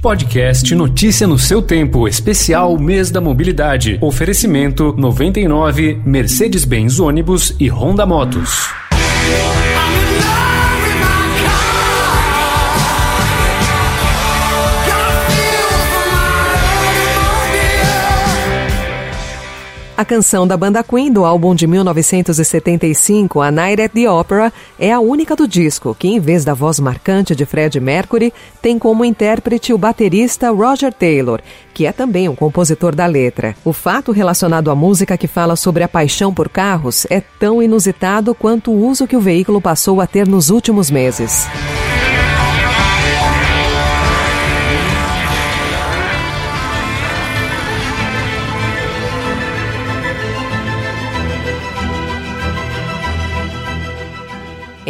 Podcast Notícia no seu tempo, especial Mês da Mobilidade. Oferecimento 99 Mercedes-Benz ônibus e Honda Motos. A canção da banda Queen do álbum de 1975, A Night at the Opera, é a única do disco que, em vez da voz marcante de Fred Mercury, tem como intérprete o baterista Roger Taylor, que é também um compositor da letra. O fato relacionado à música que fala sobre a paixão por carros é tão inusitado quanto o uso que o veículo passou a ter nos últimos meses.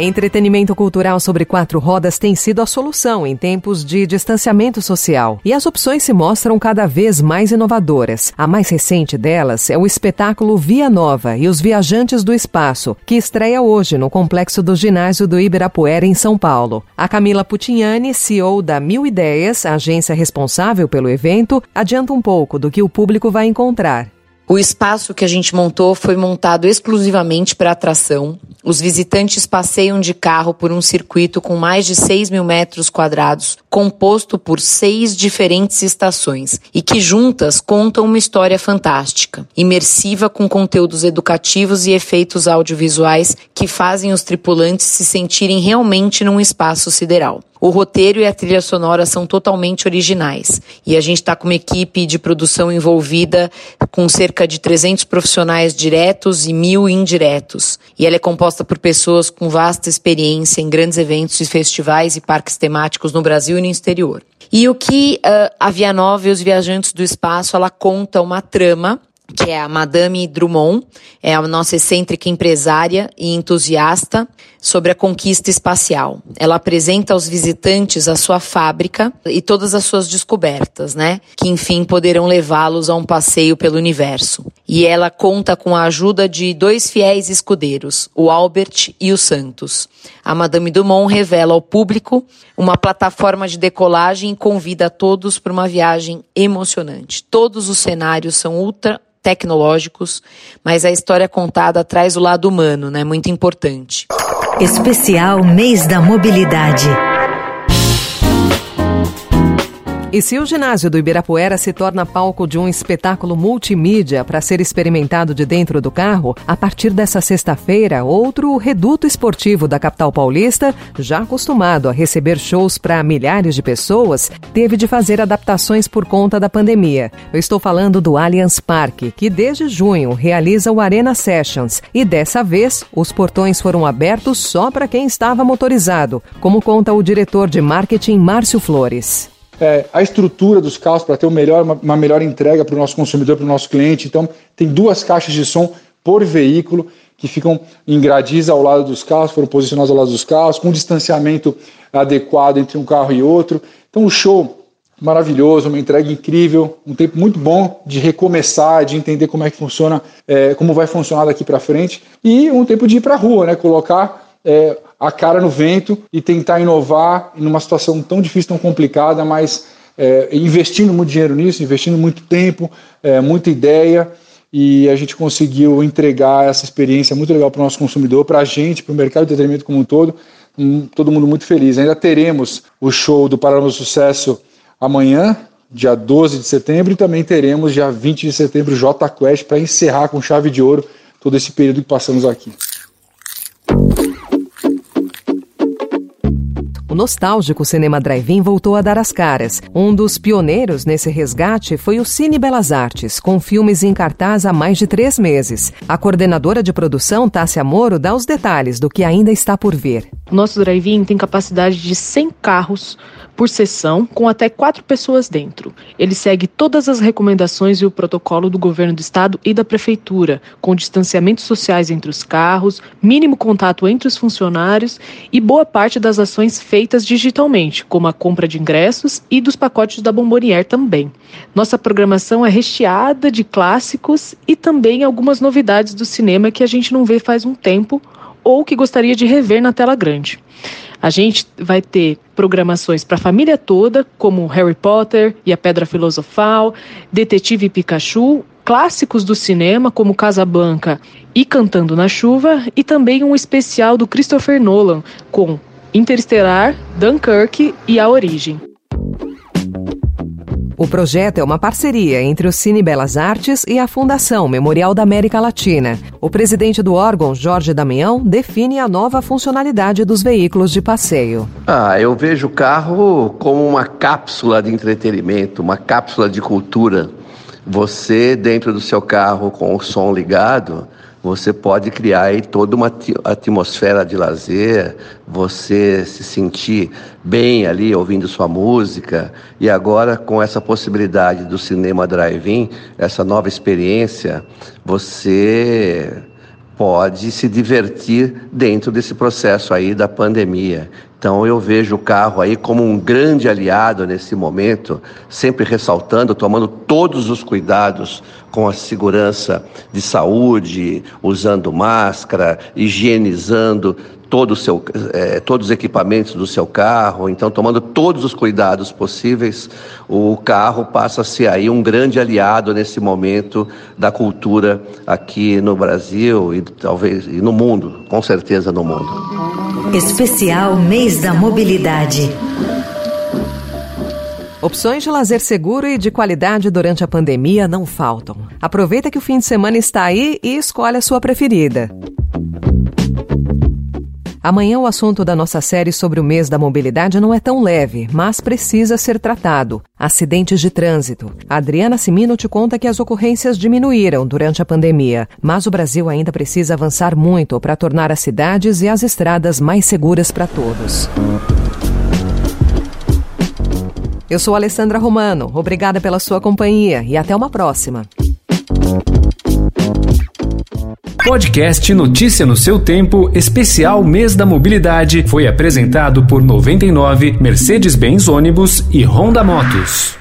Entretenimento cultural sobre quatro rodas tem sido a solução em tempos de distanciamento social. E as opções se mostram cada vez mais inovadoras. A mais recente delas é o espetáculo Via Nova e os Viajantes do Espaço, que estreia hoje no complexo do ginásio do Ibirapuera, em São Paulo. A Camila Putignani, CEO da Mil Ideias, agência responsável pelo evento, adianta um pouco do que o público vai encontrar. O espaço que a gente montou foi montado exclusivamente para atração. Os visitantes passeiam de carro por um circuito com mais de 6 mil metros quadrados, composto por seis diferentes estações e que juntas contam uma história fantástica, imersiva com conteúdos educativos e efeitos audiovisuais que fazem os tripulantes se sentirem realmente num espaço sideral. O roteiro e a trilha sonora são totalmente originais. E a gente está com uma equipe de produção envolvida com cerca de 300 profissionais diretos e mil indiretos. E ela é composta por pessoas com vasta experiência em grandes eventos e festivais e parques temáticos no Brasil e no exterior. E o que uh, a Via Nova e os Viajantes do Espaço, ela conta uma trama que é a Madame Drummond, é a nossa excêntrica empresária e entusiasta sobre a conquista espacial. Ela apresenta aos visitantes a sua fábrica e todas as suas descobertas, né? Que enfim poderão levá-los a um passeio pelo universo. E ela conta com a ajuda de dois fiéis escudeiros, o Albert e o Santos. A Madame Dumont revela ao público uma plataforma de decolagem e convida todos para uma viagem emocionante. Todos os cenários são ultra tecnológicos, mas a história contada traz o lado humano, né? Muito importante. Especial Mês da Mobilidade. E se o ginásio do Ibirapuera se torna palco de um espetáculo multimídia para ser experimentado de dentro do carro, a partir dessa sexta-feira, outro reduto esportivo da capital paulista, já acostumado a receber shows para milhares de pessoas, teve de fazer adaptações por conta da pandemia. Eu estou falando do Allianz Parque, que desde junho realiza o Arena Sessions e dessa vez os portões foram abertos só para quem estava motorizado, como conta o diretor de marketing Márcio Flores é, a estrutura dos carros para ter uma melhor, uma, uma melhor entrega para o nosso consumidor, para o nosso cliente. Então, tem duas caixas de som por veículo que ficam em gradis ao lado dos carros, foram posicionados ao lado dos carros, com um distanciamento adequado entre um carro e outro. Então, o show maravilhoso, uma entrega incrível, um tempo muito bom de recomeçar, de entender como é que funciona, é, como vai funcionar daqui para frente, e um tempo de ir para a rua, né? Colocar é, a cara no vento e tentar inovar em uma situação tão difícil, tão complicada, mas é, investindo muito dinheiro nisso, investindo muito tempo, é, muita ideia e a gente conseguiu entregar essa experiência muito legal para o nosso consumidor, para a gente, para o mercado de entretenimento como um todo, um, todo mundo muito feliz. Ainda teremos o show do Paralama do Sucesso amanhã, dia 12 de setembro, e também teremos dia 20 de setembro J Quest para encerrar com chave de ouro todo esse período que passamos aqui. Nostálgico Cinema Drive-In voltou a dar as caras. Um dos pioneiros nesse resgate foi o Cine Belas Artes, com filmes em cartaz há mais de três meses. A coordenadora de produção, Tássia Moro, dá os detalhes do que ainda está por vir. Nosso drive-in tem capacidade de 100 carros por sessão, com até quatro pessoas dentro. Ele segue todas as recomendações e o protocolo do governo do estado e da prefeitura, com distanciamentos sociais entre os carros, mínimo contato entre os funcionários e boa parte das ações feitas digitalmente, como a compra de ingressos e dos pacotes da Bombonier também. Nossa programação é recheada de clássicos e também algumas novidades do cinema que a gente não vê faz um tempo ou que gostaria de rever na tela grande. A gente vai ter programações para a família toda, como Harry Potter e a Pedra Filosofal, Detetive Pikachu, clássicos do cinema, como Casablanca e Cantando na Chuva, e também um especial do Christopher Nolan, com Interestelar, Dunkirk e A Origem. O projeto é uma parceria entre o Cine Belas Artes e a Fundação Memorial da América Latina. O presidente do órgão, Jorge Damião, define a nova funcionalidade dos veículos de passeio. Ah, eu vejo o carro como uma cápsula de entretenimento, uma cápsula de cultura. Você, dentro do seu carro, com o som ligado, você pode criar aí toda uma atmosfera de lazer, você se sentir bem ali ouvindo sua música. E agora, com essa possibilidade do cinema drive-in, essa nova experiência, você pode se divertir dentro desse processo aí da pandemia. Então eu vejo o carro aí como um grande aliado nesse momento, sempre ressaltando, tomando todos os cuidados com a segurança de saúde, usando máscara, higienizando todo o seu, é, todos os equipamentos do seu carro, então tomando todos os cuidados possíveis, o carro passa a ser aí um grande aliado nesse momento da cultura aqui no Brasil e talvez e no mundo, com certeza no mundo. Especial Mês da Mobilidade. Opções de lazer seguro e de qualidade durante a pandemia não faltam. Aproveita que o fim de semana está aí e escolhe a sua preferida. Amanhã o assunto da nossa série sobre o mês da mobilidade não é tão leve, mas precisa ser tratado. Acidentes de trânsito. Adriana Simino te conta que as ocorrências diminuíram durante a pandemia, mas o Brasil ainda precisa avançar muito para tornar as cidades e as estradas mais seguras para todos. Eu sou Alessandra Romano. Obrigada pela sua companhia e até uma próxima. Podcast Notícia no seu tempo, especial Mês da Mobilidade, foi apresentado por 99, Mercedes-Benz Ônibus e Honda Motos.